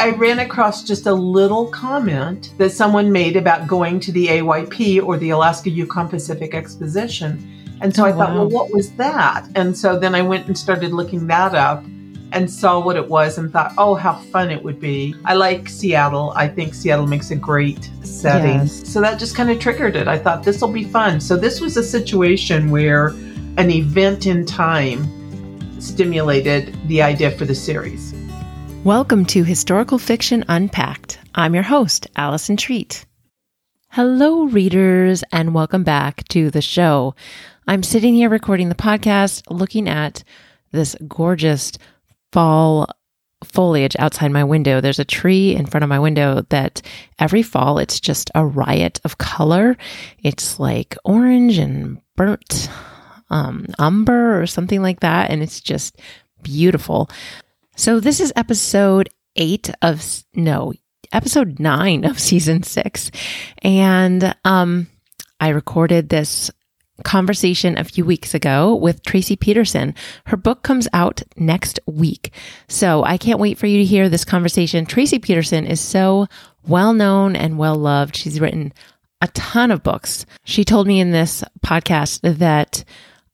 I ran across just a little comment that someone made about going to the AYP or the Alaska Yukon Pacific Exposition. And so Oh, I thought, wow. well, what was that? And so then I went and started looking that up and saw what it was and thought, oh, how fun it would be. I like Seattle. I think Seattle makes a great setting. Yes. So that just kind of triggered it. I thought this will be fun. So this was a situation where an event in time stimulated the idea for the series. Welcome to Historical Fiction Unpacked. I'm your host, Allison Treat. Hello, readers, and welcome back to the show. I'm sitting here recording the podcast, looking at this gorgeous fall foliage outside my window. There's a tree in front of my window that every fall it's just a riot of color. It's like orange and burnt um, umber or something like that, and it's just beautiful. So this is episode eight of no episode nine of season six, and um, I recorded this conversation a few weeks ago with Tracie Peterson. Her book comes out next week. So I can't wait for you to hear this conversation. Tracie Peterson is so well known and well loved. She's written a ton of books. She told me in this podcast that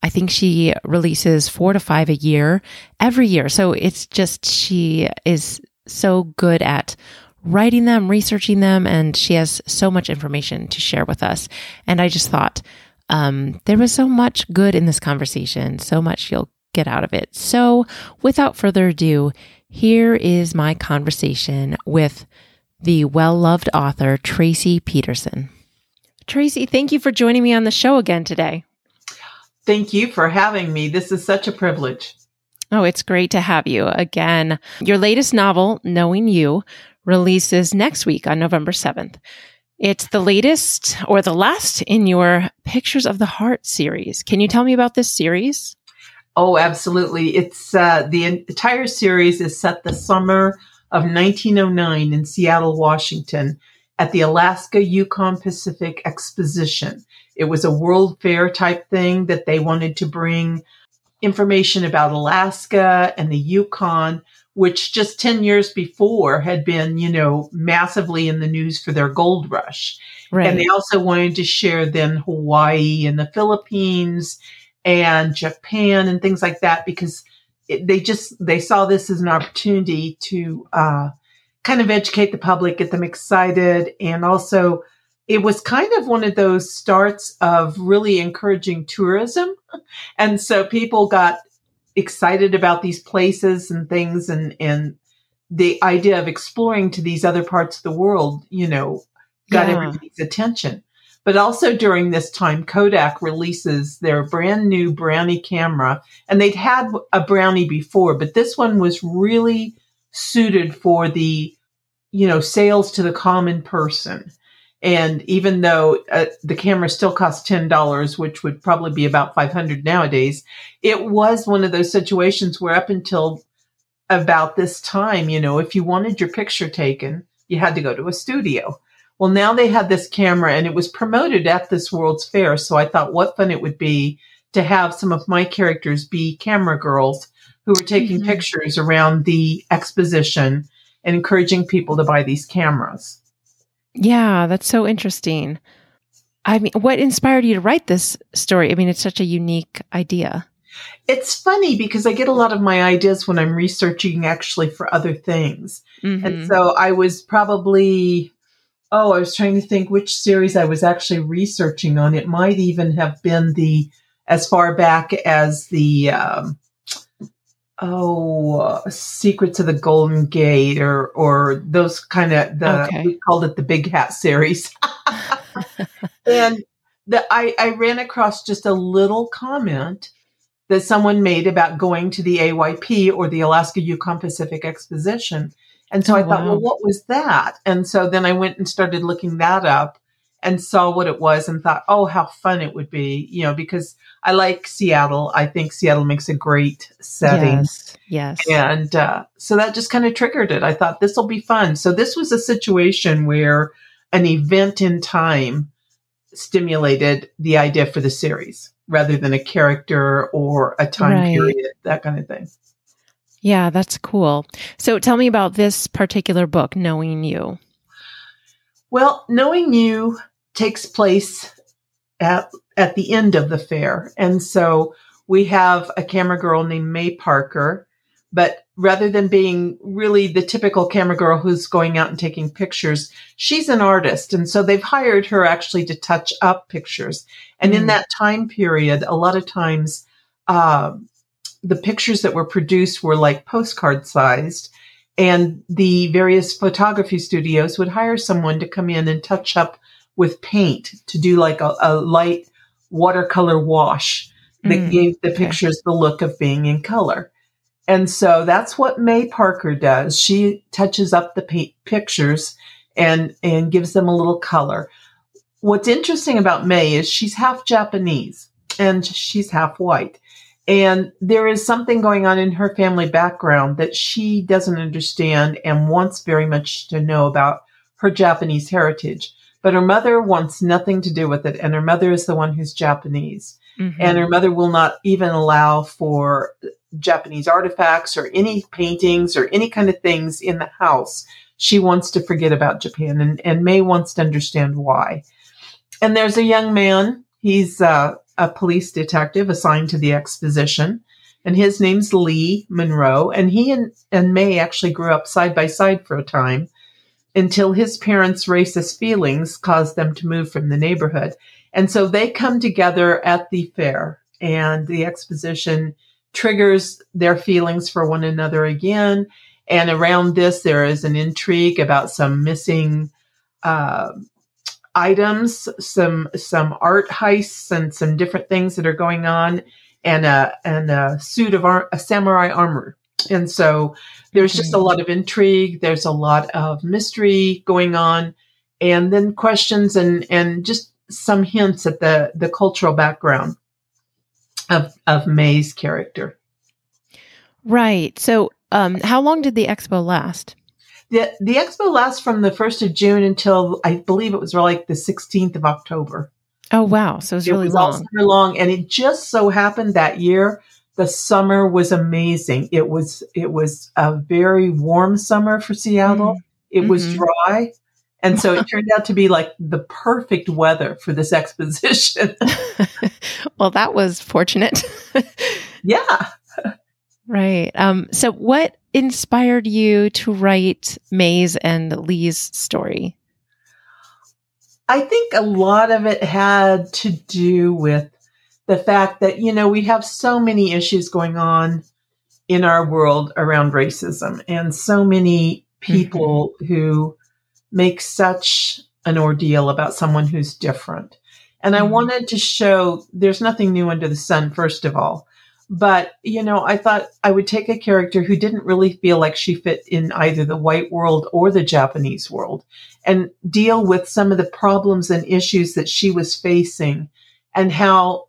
I think she releases four to five a year every year. So it's just, she is so good at writing them, researching them, and she has so much information to share with us. And I just thought, um, there was so much good in this conversation, so much you'll get out of it. So, without further ado, here is my conversation with the well loved author, Tracie Peterson. Tracie, thank you for joining me on the show again today. Thank you for having me. This is such a privilege. Oh, it's great to have you again. Your latest novel, Knowing You, releases next week on November 7th. It's the latest or the last in your Pictures of the Heart series. Can you tell me about this series? Oh, absolutely. It's uh, the entire series is set the summer of 1909 in Seattle, Washington, at the Alaska Yukon Pacific Exposition. It was a World Fair type thing that they wanted to bring information about Alaska and the Yukon, which just 10 years before had been, you know, massively in the news for their gold rush. Right. And they also wanted to share then Hawaii and the Philippines and Japan and things like that because it, they just they saw this as an opportunity to uh, kind of educate the public, get them excited, and also it was kind of one of those starts of really encouraging tourism, and so people got excited about these places and things and and the idea of exploring to these other parts of the world, you know, got Yeah. everybody's attention. But also during this time, Kodak releases their brand new Brownie camera, and they'd had a Brownie before, but this one was really suited for the, you know, sales to the common person. And even though uh, the camera still costs ten dollars, which would probably be about five hundred nowadays, it was one of those situations where up until about this time, you know, if you wanted your picture taken, you had to go to a studio. Well, now they had this camera and it was promoted at this World's Fair. So I thought what fun it would be to have some of my characters be camera girls who were taking Mhm. pictures around the exposition and encouraging people to buy these cameras. Yeah, that's so interesting. I mean, what inspired you to write this story? I mean, it's such a unique idea. It's funny because I get a lot of my ideas when I'm researching actually for other things. Mhm. And so I was probably, oh, I was trying to think which series I was actually researching on. It might even have been the, as far back as the, um, oh, uh, Secrets of the Golden Gate or, or those kind of, the, Okay. we called it the Big Hat series. and the, I, I ran across just a little comment that someone made about going to the AYP or the Alaska Yukon Pacific Exposition. And so Oh, I thought, wow. well, what was that? And so then I went and started looking that up and saw what it was and thought, oh, how fun it would be, you know, because I like Seattle. I think Seattle makes a great setting. Yes. Yes. And uh, so that just kind of triggered it. I thought this will be fun. So this was a situation where an event in time stimulated the idea for the series rather than a character or a time Right. period, that kind of thing. Yeah, that's cool. So tell me about this particular book, Knowing You. Well, Knowing You takes place at at the end of the fair. And so we have a camera girl named May Parker, but rather than being really the typical camera girl who's going out and taking pictures, she's an artist. And so they've hired her actually to touch up pictures. And mm. in that time period, a lot of times, uh, the pictures that were produced were like postcard sized. And the various photography studios would hire someone to come in and touch up with paint to do like a, a light watercolor wash that mm, gave the pictures okay. the look of being in color. And so that's what May Parker does. She touches up the paint pictures and, and gives them a little color. What's interesting about May is she's half Japanese and she's half white. And there is something going on in her family background that she doesn't understand and wants very much to know about her Japanese heritage. But her mother wants nothing to do with it. And her mother is the one who's Japanese. Mm-hmm. And her mother will not even allow for Japanese artifacts or any paintings or any kind of things in the house. She wants to forget about Japan and, and May wants to understand why. And there's a young man. He's uh, a police detective assigned to the exposition and his name's Lee Munro. And he and, and May actually grew up side by side for a time until his parents' racist feelings caused them to move from the neighborhood. And so they come together at the fair, and the exposition triggers their feelings for one another again. And around this, there is an intrigue about some missing uh, items, some some art heists, and some different things that are going on, and a and a suit of ar- a samurai armor. And so there's just a lot of intrigue. There's a lot of mystery going on, and then questions and and just some hints at the the cultural background of of May's character. Right. So, um, how long did the expo last? The the expo lasts from the first of June until I believe it was like the sixteenth of October. Oh wow! So it was it really was long. All summer long, and it just so happened that year the summer was amazing. It was it was a very warm summer for Seattle. Mm-hmm. It was mm-hmm. dry. And so it turned out to be like the perfect weather for this exposition. well, that was fortunate. yeah. Right. Um, so what inspired you to write May's and Lee's story? I think a lot of it had to do with the fact that, you know, we have so many issues going on in our world around racism and so many people mm-hmm. who make such an ordeal about someone who's different. And mm-hmm. I wanted to show there's nothing new under the sun, first of all. But, you know, I thought I would take a character who didn't really feel like she fit in either the white world or the Japanese world and deal with some of the problems and issues that she was facing and how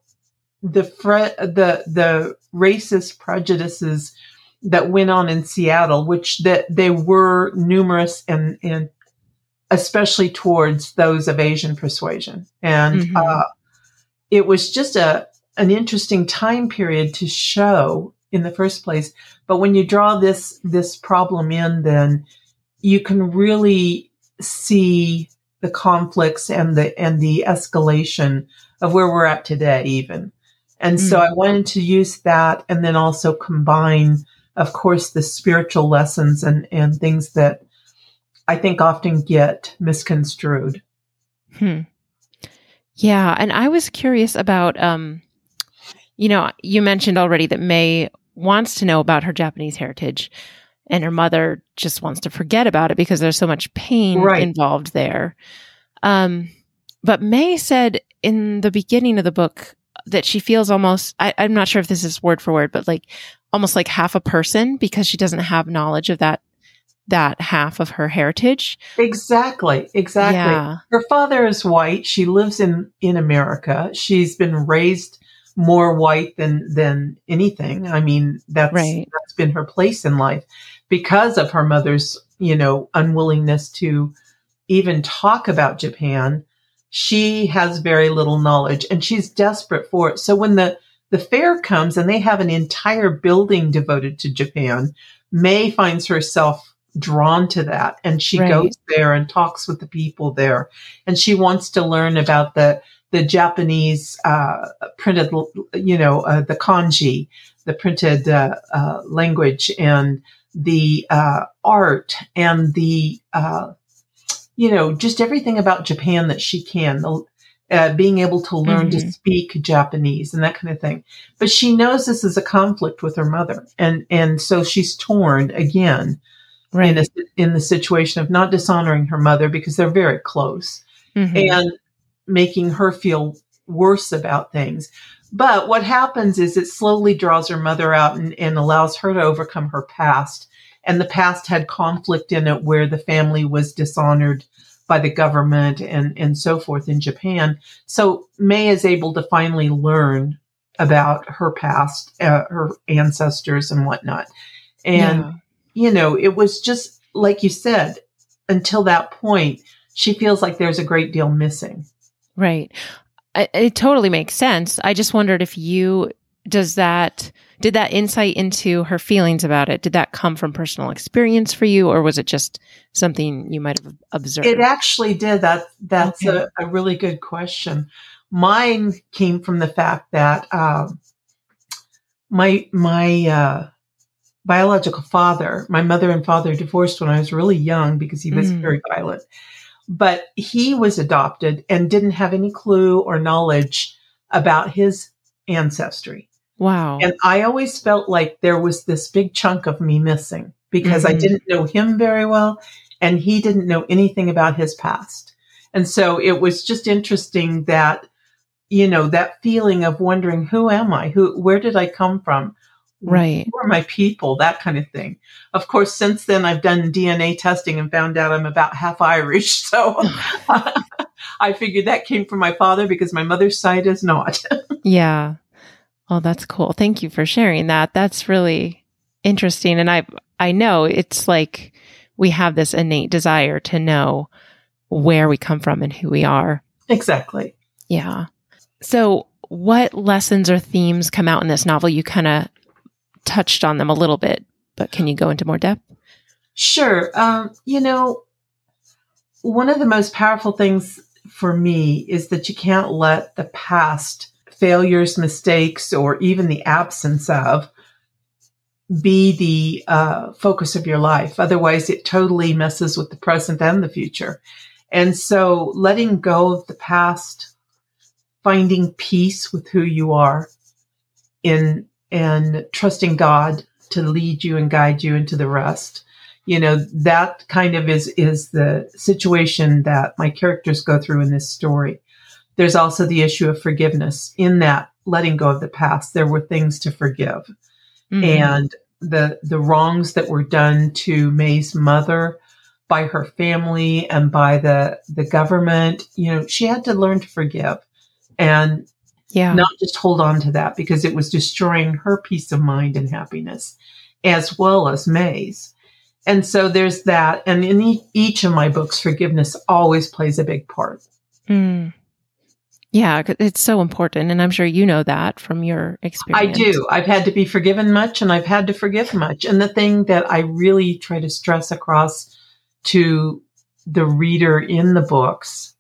the fre- the the racist prejudices that went on in Seattle, which that they were numerous and and especially towards those of Asian persuasion, and mm-hmm. uh, it was just a an interesting time period to show in the first place. But when you draw this this problem in, then you can really see the conflicts and the and the escalation of where we're at today, even. And so I wanted to use that and then also combine, of course, the spiritual lessons and, and things that I think often get misconstrued. Hmm. Yeah. And I was curious about, um, you know, you mentioned already that May wants to know about her Japanese heritage and her mother just wants to forget about it because there's so much pain right. involved there. Um, but May said in the beginning of the book, that she feels almost I, i'm not sure if this is word for word but like almost like half a person because she doesn't have knowledge of that that half of her heritage. Exactly exactly. Yeah. her father is white. She lives in in america. She's been raised more white than than anything. I mean that's right. that's been her place in life because of her mother's you know unwillingness to even talk about japan she has very little knowledge and she's desperate for it. So when the the fair comes and they have an entire building devoted to Japan. May finds herself drawn to that and she Right. goes there and talks with the people there and she wants to learn about the the Japanese uh, printed, you know, uh, the kanji, the printed uh, uh, language, and the uh, art, and the, uh, you know, just everything about Japan that she can. The, uh, being able to learn to Mhm. speak Japanese and that kind of thing, but she knows this is a conflict with her mother, and and so she's torn again Right. in a, in the situation of not dishonoring her mother because they're very close, Mhm. and making her feel worse about things. But what happens is it slowly draws her mother out and, and allows her to overcome her past. And the past had conflict in it where the family was dishonored by the government and, and so forth in Japan. So May is able to finally learn about her past, uh, her ancestors and whatnot. And Yeah. you know, it was just like you said, until that point, she feels like there's a great deal missing. Right. It, it totally makes sense. I just wondered if you does that did that insight into her feelings about it did that come from personal experience for you or was it just something you might have observed It actually did. That that's Okay. a, a really good question. Mine came from the fact that um, my my uh, biological father, my mother and father divorced when I was really young because he was Mm. very violent. But he was adopted and didn't have any clue or knowledge about his ancestry. Wow And I always felt like there was this big chunk of me missing because I Mhm. didn't know him very well and he didn't know anything about his past. And so it was just interesting that, you know, that feeling of wondering, who am I? Who, where did I come from? right Who are my people? That kind of thing. Of course, since then I've done DNA testing and found out I'm about half Irish. So I figured that came from my father because my mother's side is not. yeah well that's cool thank you for sharing that that's really interesting and i i know it's like we have this innate desire to know where we come from and who we are exactly. Yeah. So, what lessons or themes come out in this novel? You kind of touched on them a little bit, but can you go into more depth? Sure. Um, you know, one of the most powerful things for me is that you can't let the past failures, mistakes, or even the absence of be the uh, focus of your life. Otherwise, it totally messes with the present and the future. And so, letting go of the past, finding peace with who you are, in and trusting God to lead you and guide you into the rest you know that kind of is is the situation that my characters go through in this story there's also the issue of forgiveness in that letting go of the past there were things to forgive Mhm. and the the wrongs that were done to May's mother by her family and by the the government you know she had to learn to forgive and yeah. not just hold on to that because it was destroying her peace of mind and happiness as well as May's. And so there's that. And in e- each of my books, forgiveness always plays a big part. Mm. Yeah, it's so important. And I'm sure you know that from your experience. I do. I've had to be forgiven much and I've had to forgive much. And the thing that I really try to stress across to the reader in the books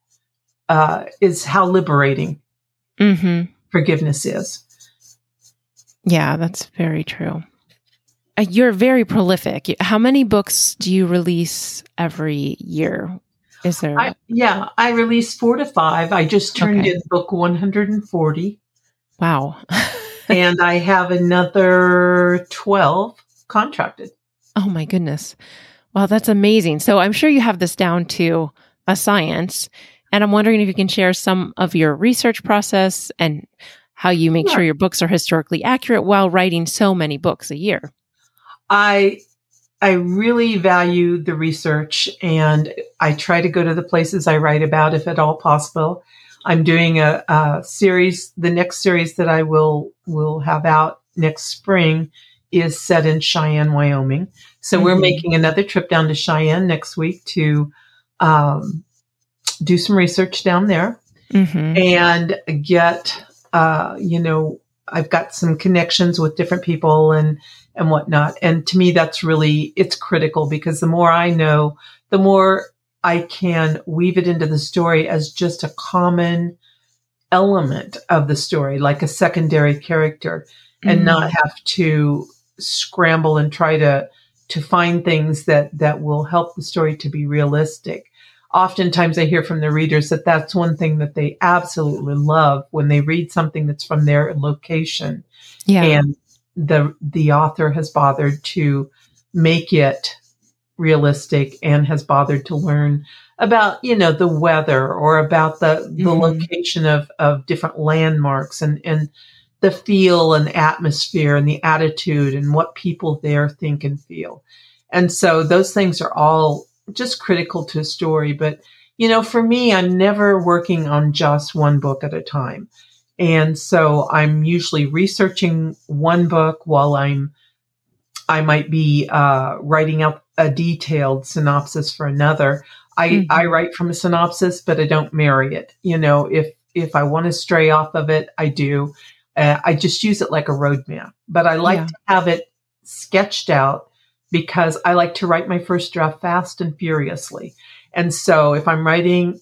uh, is how liberating hmm forgiveness is. Yeah, that's very true. Uh, You're very prolific. How many books do you release every year? Is there? I, yeah, I release four to five. I just turned Okay. in book 140. wow. and I have another 12 contracted. Oh my goodness. Wow, that's amazing. So I'm sure you have this down to a science. And I'm wondering if you can share some of your research process and how you make Sure. sure your books are historically accurate while writing so many books a year. I I really value the research and I try to go to the places I write about if at all possible. I'm doing a, a series. The next series that I will will have out next spring is set in Cheyenne, Wyoming. So we're Mhm. making another trip down to Cheyenne next week to um, do some research down there. Mm-hmm. and get uh, you know I've got some connections with different people and and whatnot. And to me, that's really it's critical because the more I know, the more I can weave it into the story as just a common element of the story, like a secondary character, mm-hmm. and not have to scramble and try to to find things that that will help the story to be realistic. Oftentimes, I hear from the readers that that's one thing that they absolutely love when they read something that's from their location, yeah. and the the author has bothered to make it realistic and has bothered to learn about you know the weather or about the the mm-hmm. location of of different landmarks and and the feel and atmosphere and the attitude and what people there think and feel. And so those things are all just critical to a story. But you know for me i'm never working on just one book at a time and so I'm usually researching one book while I'm, I might be uh, writing up a detailed synopsis for another. I, mm-hmm. I write from a synopsis, but I don't marry it. You know, if, if I want to stray off of it, I do. Uh, I just use it like a roadmap, but I like yeah. to have it sketched out because I like to write my first draft fast and furiously. And so if I'm writing,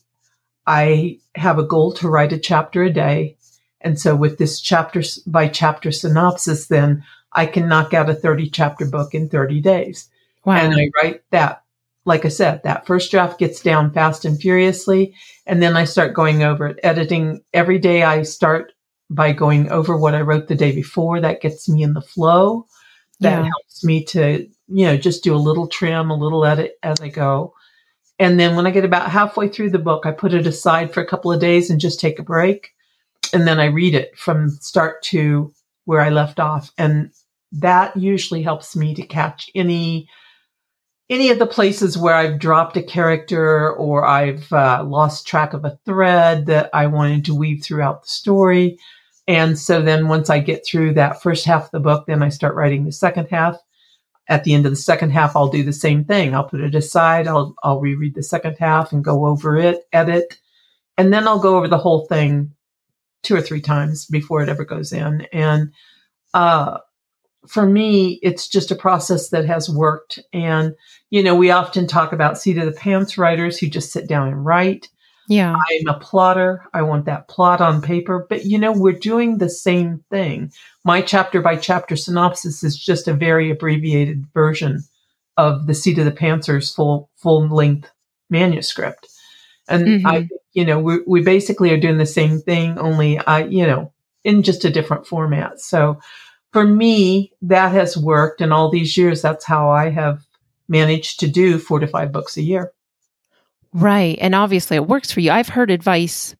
I have a goal to write a chapter a day and so with this chapter by chapter synopsis, then I can knock out a 30 chapter book in 30 days. Wow. And I write that, like I said, that first draft gets down fast and furiously. And then I start going over it, editing every day. I start by going over what I wrote the day before. That gets me in the flow. That yeah. helps me to, you know, just do a little trim, a little edit as I go. And then when I get about halfway through the book, I put it aside for a couple of days and just take a break and then I read it from start to where I left off. And that usually helps me to catch any any of the places where I've dropped a character or I've uh, lost track of a thread that I wanted to weave throughout the story. And so then once I get through that first half of the book, then I start writing the second half. At the end of the second half, I'll do the same thing. I'll put it aside. I'll, I'll reread the second half and go over it, edit, and then I'll go over the whole thing two or three times before it ever goes in. And uh, for me, it's just a process that has worked. And, you know, we often talk about seat of the pants writers who just sit down and write. Yeah. I'm a plotter. I want that plot on paper. But, you know, we're doing the same thing. My chapter by chapter synopsis is just a very abbreviated version of the seat of the pantsers full, full length manuscript. And mm-hmm. I, you know, we, we basically are doing the same thing, only I, you know, in just a different format. So for me, that has worked. And all these years, that's how I have managed to do four to five books a year. Right. And obviously it works for you. I've heard advice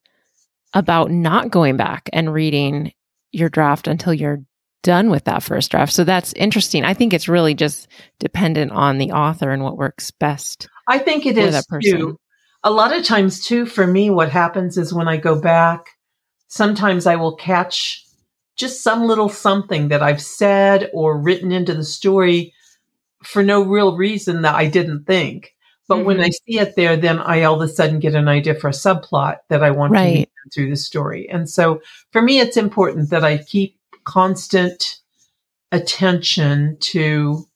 about not going back and reading your draft until you're done with that first draft. So that's interesting. I think it's really just dependent on the author and what works best. I think it is that person too a lot of times too for me what happens is when i go back sometimes i will catch just some little something that i've said or written into the story for no real reason that i didn't think but mm-hmm. when i see it there then i all of a sudden get an idea for a subplot that i want right. to through the story and so for me it's important that i keep constant attention to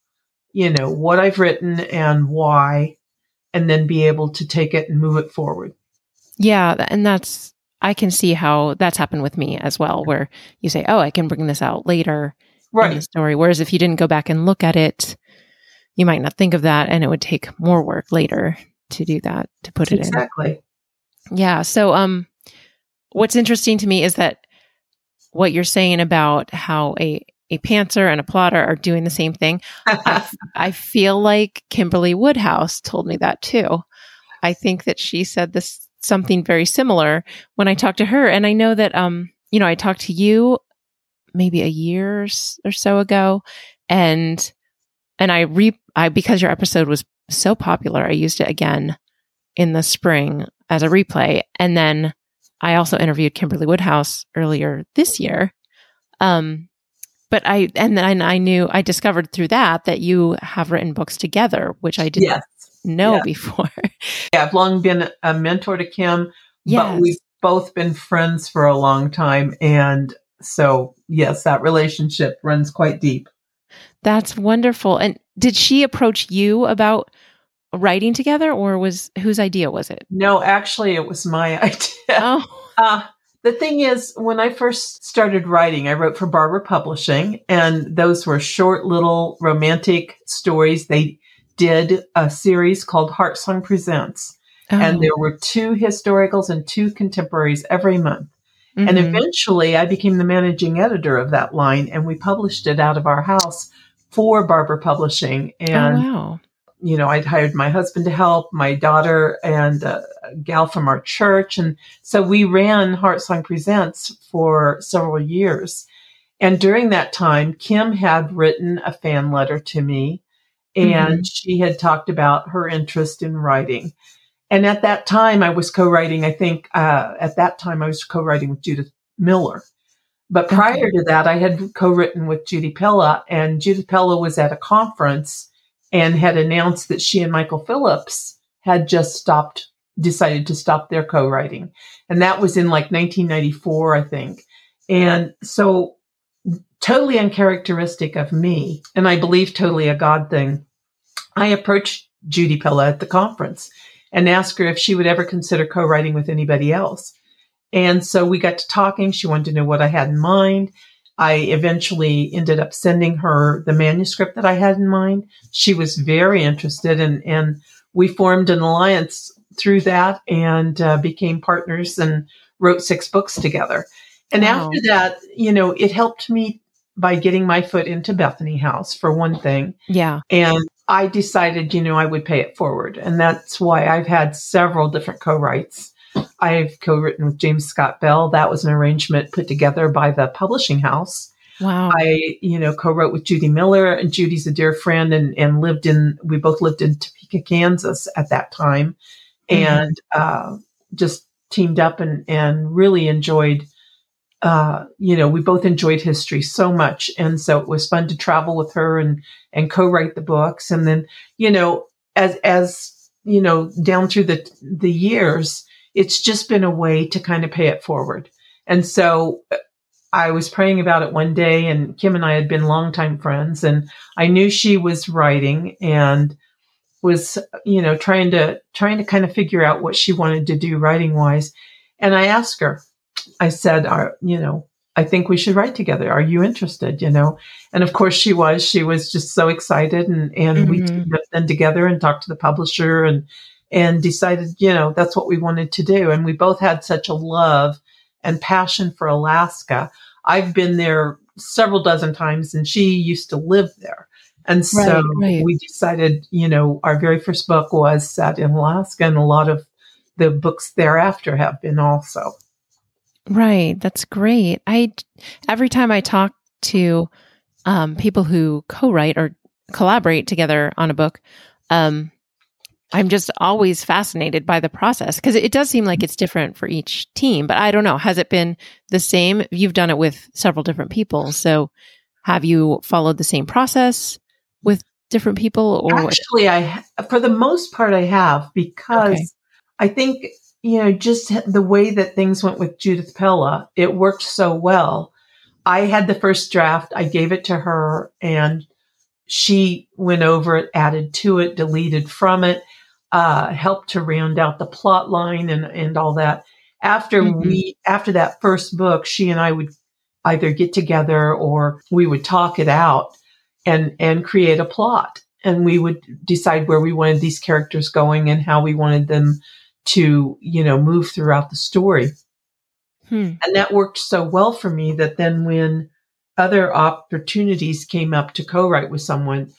you know what i've written and why and then be able to take it and move it forward. Yeah. And that's, I can see how that's happened with me as well, where you say, oh, I can bring this out later right. in the story. Whereas if you didn't go back and look at it, you might not think of that and it would take more work later to do that, to put it exactly. in. Exactly. Yeah. So, um, what's interesting to me is that what you're saying about how a a pantser and a plotter are doing the same thing. I, I feel like Kimberly Woodhouse told me that too. I think that she said this something very similar when I talked to her. And I know that, um, you know, I talked to you maybe a year or so ago and, and I re, I, because your episode was so popular, I used it again in the spring as a replay. And then I also interviewed Kimberly Woodhouse earlier this year. Um, but I and then I knew I discovered through that that you have written books together, which I didn't yes. know yeah. before. yeah, I've long been a mentor to Kim, yes. but we've both been friends for a long time, and So, yes, that relationship runs quite deep. That's wonderful. And did she approach you about writing together or was whose idea was it? No, actually it was my idea. Oh. Uh, the thing is, when I first started writing, I wrote for Barbour Publishing, and those were short little romantic stories. They did a series called Heartsong Presents, oh. and there were two historicals and two contemporaries every month. Mm-hmm. And eventually, I became the managing editor of that line, and we published it out of our house for Barbour Publishing. Oh, and oh, wow you know, I'd hired my husband to help, my daughter and a gal from our church. And so we ran Heartsong Presents for several years. And during that time, Kim had written a fan letter to me and mm-hmm. she had talked about her interest in writing. And at that time, I was co writing, I think, uh, at that time, I was co writing with Judith Miller. But prior okay. to that, I had co written with Judy Pella, and Judith Pella was at a conference and had announced that she and Michael Phillips had just stopped, decided to stop their co-writing. And that was in like 1994, I think. And so totally uncharacteristic of me, and I believe totally a God thing. I approached Judy Pella at the conference and asked her if she would ever consider co-writing with anybody else. And so we got to talking. She wanted to know what I had in mind. I eventually ended up sending her the manuscript that I had in mind. She was very interested, and and we formed an alliance through that and uh, became partners and wrote six books together. And wow. after that, you know, it helped me by getting my foot into Bethany House for one thing. Yeah. And I decided, you know, I would pay it forward. And that's why I've had several different co-writes I've co-written with James Scott Bell. That was an arrangement put together by the publishing house. Wow. I, you know, co-wrote with Judy Miller and Judy's a dear friend and, and lived in, we both lived in Topeka, Kansas at that time mm-hmm. and, uh, just teamed up and, and really enjoyed, uh, you know, we both enjoyed history so much. And so it was fun to travel with her and, and co-write the books. And then, you know, as, as, you know, down through the, the years, it's just been a way to kind of pay it forward. And so uh, I was praying about it one day and Kim and I had been longtime friends and I knew she was writing and was, you know, trying to, trying to kind of figure out what she wanted to do writing wise. And I asked her, I said, Are, you know, I think we should write together. Are you interested? You know? And of course she was, she was just so excited and, and mm-hmm. we teamed up then together and talked to the publisher and and decided, you know, that's what we wanted to do. And we both had such a love and passion for Alaska. I've been there several dozen times and she used to live there. And so right, right. we decided, you know, our very first book was set in Alaska and a lot of the books thereafter have been also. Right. That's great. I every time I talk to um, people who co-write or collaborate together on a book, um, I'm just always fascinated by the process because it does seem like it's different for each team, but I don't know. Has it been the same? You've done it with several different people. So have you followed the same process with different people or actually I for the most part I have because okay. I think you know just the way that things went with Judith Pella, it worked so well. I had the first draft, I gave it to her and she went over it, added to it, deleted from it uh, helped to round out the plot line and, and all that. After mm-hmm. we, after that first book, she and I would either get together or we would talk it out and, and create a plot. And we would decide where we wanted these characters going and how we wanted them to, you know, move throughout the story. Hmm. And that worked so well for me that then when other opportunities came up to co-write with someone,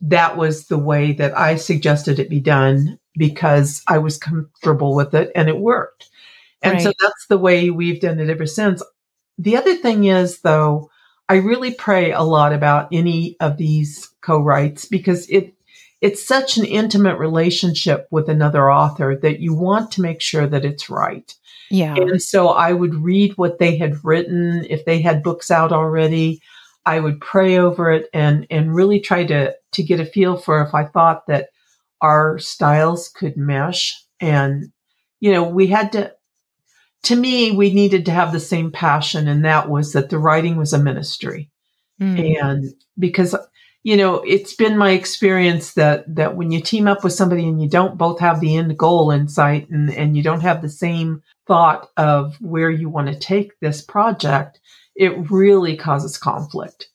that was the way that I suggested it be done because I was comfortable with it and it worked. And right. so that's the way we've done it ever since. The other thing is though, I really pray a lot about any of these co-writes because it it's such an intimate relationship with another author that you want to make sure that it's right. Yeah. And so I would read what they had written if they had books out already. I would pray over it and and really try to to get a feel for if I thought that our styles could mesh and you know we had to to me, we needed to have the same passion, and that was that the writing was a ministry. Mm. And because, you know, it's been my experience that, that when you team up with somebody and you don't both have the end goal in sight and, and you don't have the same thought of where you want to take this project, it really causes conflict.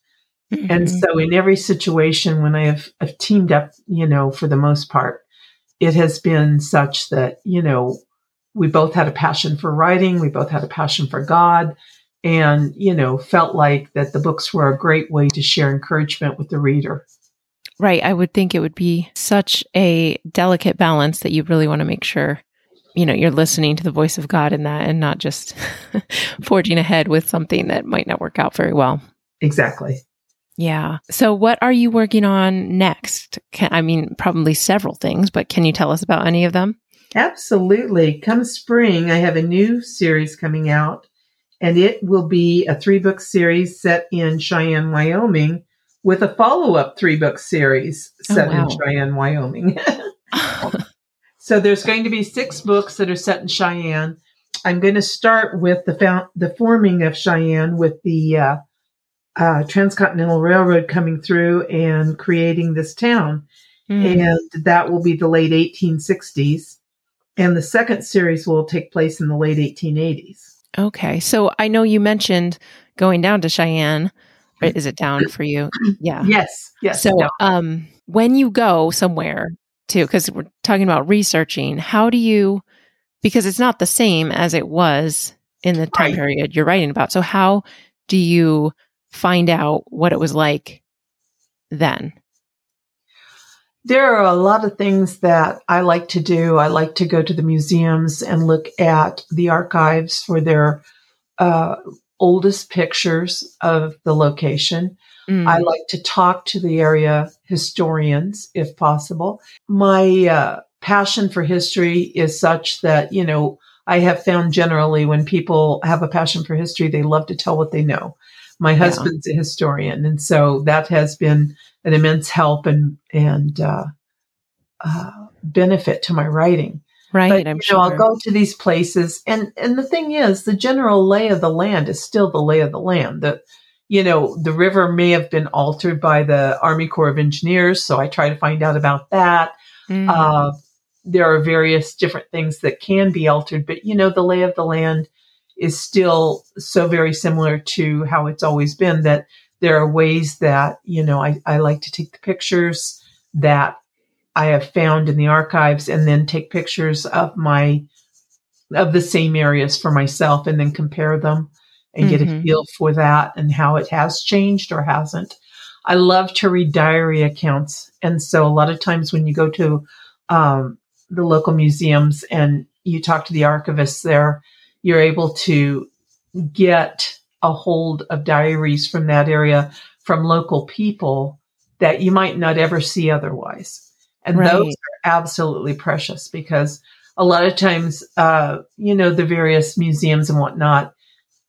Mm-hmm. And so in every situation when I have, have teamed up, you know, for the most part, it has been such that, you know, we both had a passion for writing. We both had a passion for God and, you know, felt like that the books were a great way to share encouragement with the reader. Right. I would think it would be such a delicate balance that you really want to make sure, you know, you're listening to the voice of God in that and not just forging ahead with something that might not work out very well. Exactly. Yeah. So, what are you working on next? Can, I mean, probably several things, but can you tell us about any of them? Absolutely. Come spring, I have a new series coming out, and it will be a three book series set in Cheyenne, Wyoming, with a follow up three book series oh, set oh, wow. in Cheyenne, Wyoming. so, there's going to be six books that are set in Cheyenne. I'm going to start with the found, the forming of Cheyenne with the uh, uh, Transcontinental Railroad coming through and creating this town. Mm. And that will be the late 1860s. And the second series will take place in the late 1880s. Okay. So I know you mentioned going down to Cheyenne. Right? Is it down for you? Yeah. Yes. Yes. So um, when you go somewhere too, because we're talking about researching, how do you, because it's not the same as it was in the time right. period you're writing about. So how do you find out what it was like then? There are a lot of things that I like to do. I like to go to the museums and look at the archives for their uh, oldest pictures of the location. Mm. I like to talk to the area historians if possible. My uh, passion for history is such that, you know, I have found generally when people have a passion for history, they love to tell what they know. My husband's yeah. a historian, and so that has been an immense help and and uh, uh, benefit to my writing. Right, but, I'm you sure. Know, I'll go to these places, and and the thing is, the general lay of the land is still the lay of the land. The you know the river may have been altered by the Army Corps of Engineers, so I try to find out about that. Mm. Uh, there are various different things that can be altered, but you know the lay of the land is still so very similar to how it's always been that there are ways that, you know, I, I like to take the pictures that I have found in the archives and then take pictures of my, of the same areas for myself and then compare them and mm-hmm. get a mm-hmm. feel for that and how it has changed or hasn't. I love to read diary accounts. And so a lot of times when you go to um, the local museums and you talk to the archivists there, you're able to get a hold of diaries from that area from local people that you might not ever see otherwise. And right. those are absolutely precious because a lot of times, uh, you know, the various museums and whatnot,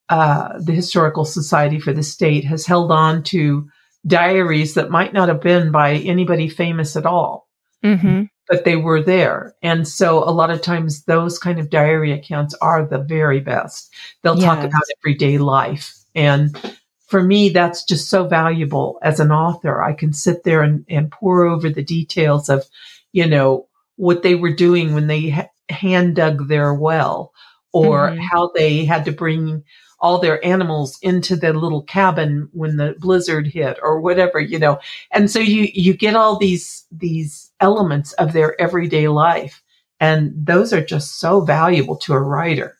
uh, the Historical Society for the state has held on to diaries that might not have been by anybody famous at all. Mm-hmm but they were there. And so a lot of times those kind of diary accounts are the very best. They'll yes. talk about everyday life. And for me, that's just so valuable as an author. I can sit there and, and pore over the details of, you know, what they were doing when they ha- hand dug their well or mm-hmm. how they had to bring all their animals into the little cabin when the blizzard hit or whatever, you know. And so you you get all these these elements of their everyday life and those are just so valuable to a writer.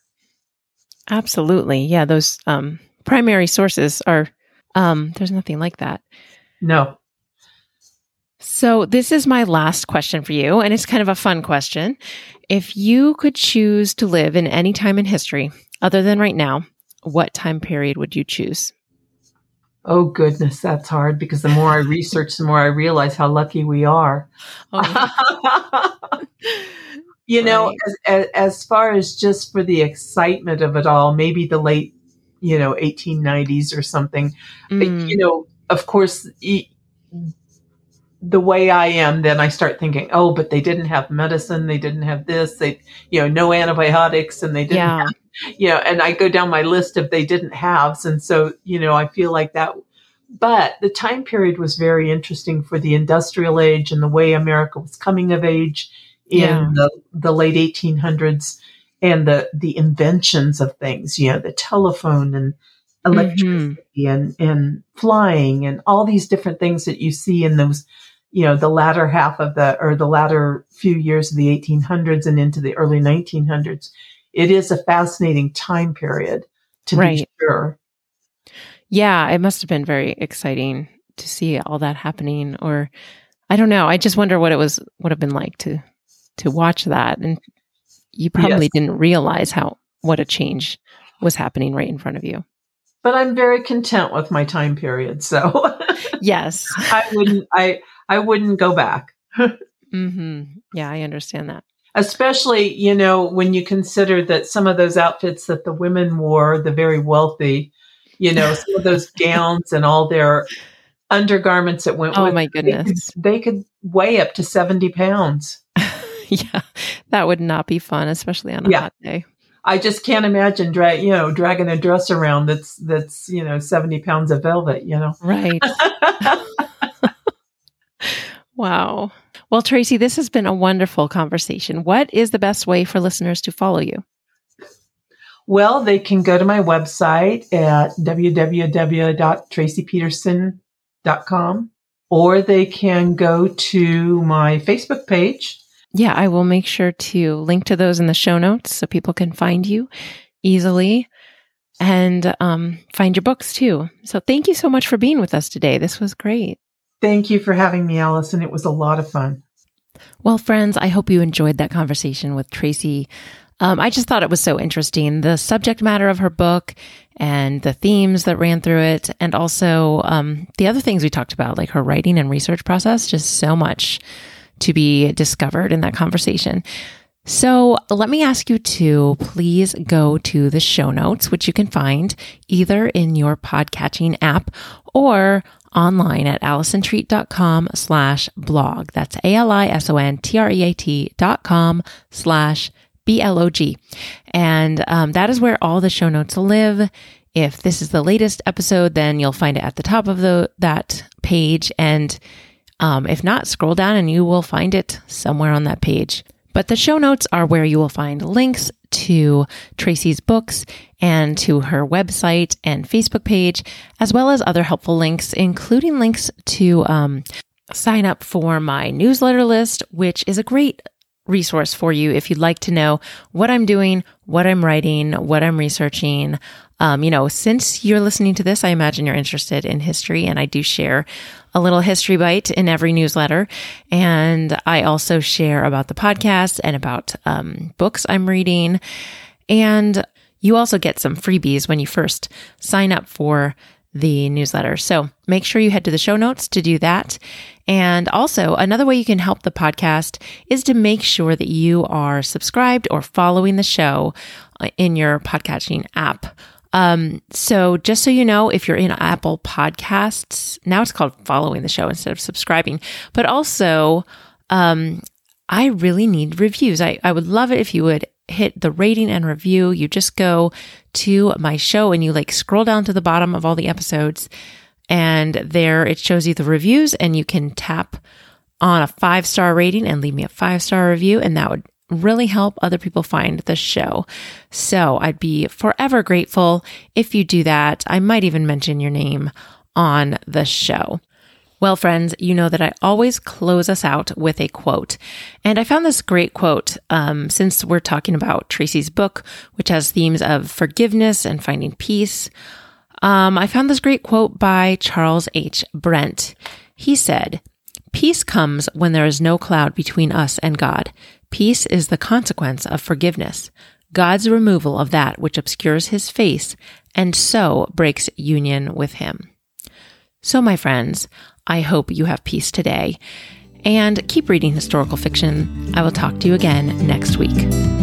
Absolutely. Yeah, those um primary sources are um there's nothing like that. No. So, this is my last question for you, and it's kind of a fun question. If you could choose to live in any time in history other than right now, what time period would you choose? Oh goodness, that's hard because the more I research, the more I realize how lucky we are. Oh, you right. know, as, as, as, far as just for the excitement of it all, maybe the late, you know, 1890s or something. Mm. You know, of course, the way I am, then I start thinking, oh, but they didn't have medicine, they didn't have this, they, you know, no antibiotics, and they didn't yeah. have you know, and I go down my list of they didn't have. And so, you know, I feel like that. But the time period was very interesting for the industrial age and the way America was coming of age in yeah. the, the late 1800s and the, the inventions of things, you know, the telephone and electricity mm-hmm. and, and flying and all these different things that you see in those you know, the latter half of the, or the latter few years of the 1800s and into the early 1900s. It is a fascinating time period to right. be sure. Yeah, it must have been very exciting to see all that happening or I don't know. I just wonder what it was would have been like to to watch that and you probably yes. didn't realize how what a change was happening right in front of you. But I'm very content with my time period, so yes. I wouldn't I I wouldn't go back. mm-hmm. Yeah, I understand that. Especially, you know, when you consider that some of those outfits that the women wore, the very wealthy, you know, some of those gowns and all their undergarments that went oh with my goodness they could, they could weigh up to 70 pounds. Yeah that would not be fun especially on a yeah. hot day. I just can't imagine drag you know dragging a dress around that's that's you know 70 pounds of velvet you know. Right. Wow. Well, Tracie, this has been a wonderful conversation. What is the best way for listeners to follow you? Well, they can go to my website at www.traciepeterson.com or they can go to my Facebook page. Yeah, I will make sure to link to those in the show notes so people can find you easily and um, find your books too. So thank you so much for being with us today. This was great. Thank you for having me, Alison. It was a lot of fun. Well, friends, I hope you enjoyed that conversation with Tracie. Um, I just thought it was so interesting. The subject matter of her book and the themes that ran through it, and also um, the other things we talked about, like her writing and research process, just so much to be discovered in that conversation. So let me ask you to please go to the show notes, which you can find either in your podcatching app or online at alisontreat.com slash blog. That's A-L-I-S-O-N-T-R-E-A-T dot com slash B-L-O-G. And um, that is where all the show notes live. If this is the latest episode, then you'll find it at the top of the that page. And um, if not, scroll down and you will find it somewhere on that page. But the show notes are where you will find links to Tracie's books and to her website and Facebook page, as well as other helpful links, including links to um, sign up for my newsletter list, which is a great resource for you if you'd like to know what I'm doing, what I'm writing, what I'm researching. Um, you know, since you're listening to this, I imagine you're interested in history, and I do share a little history bite in every newsletter. And I also share about the podcast and about um, books I'm reading. And you also get some freebies when you first sign up for the newsletter. So make sure you head to the show notes to do that. And also, another way you can help the podcast is to make sure that you are subscribed or following the show uh, in your podcasting app. Um, so just so you know, if you're in Apple Podcasts, now it's called following the show instead of subscribing. But also, um, I really need reviews. I, I would love it if you would hit the rating and review. You just go to my show and you like scroll down to the bottom of all the episodes, and there it shows you the reviews, and you can tap on a five star rating and leave me a five star review, and that would really help other people find the show. So I'd be forever grateful if you do that. I might even mention your name on the show. Well, friends, you know that I always close us out with a quote. And I found this great quote um, since we're talking about Tracie's book, which has themes of forgiveness and finding peace. Um, I found this great quote by Charles H. Brent. He said, Peace comes when there is no cloud between us and God. Peace is the consequence of forgiveness, God's removal of that which obscures his face and so breaks union with him. So, my friends, I hope you have peace today and keep reading historical fiction. I will talk to you again next week.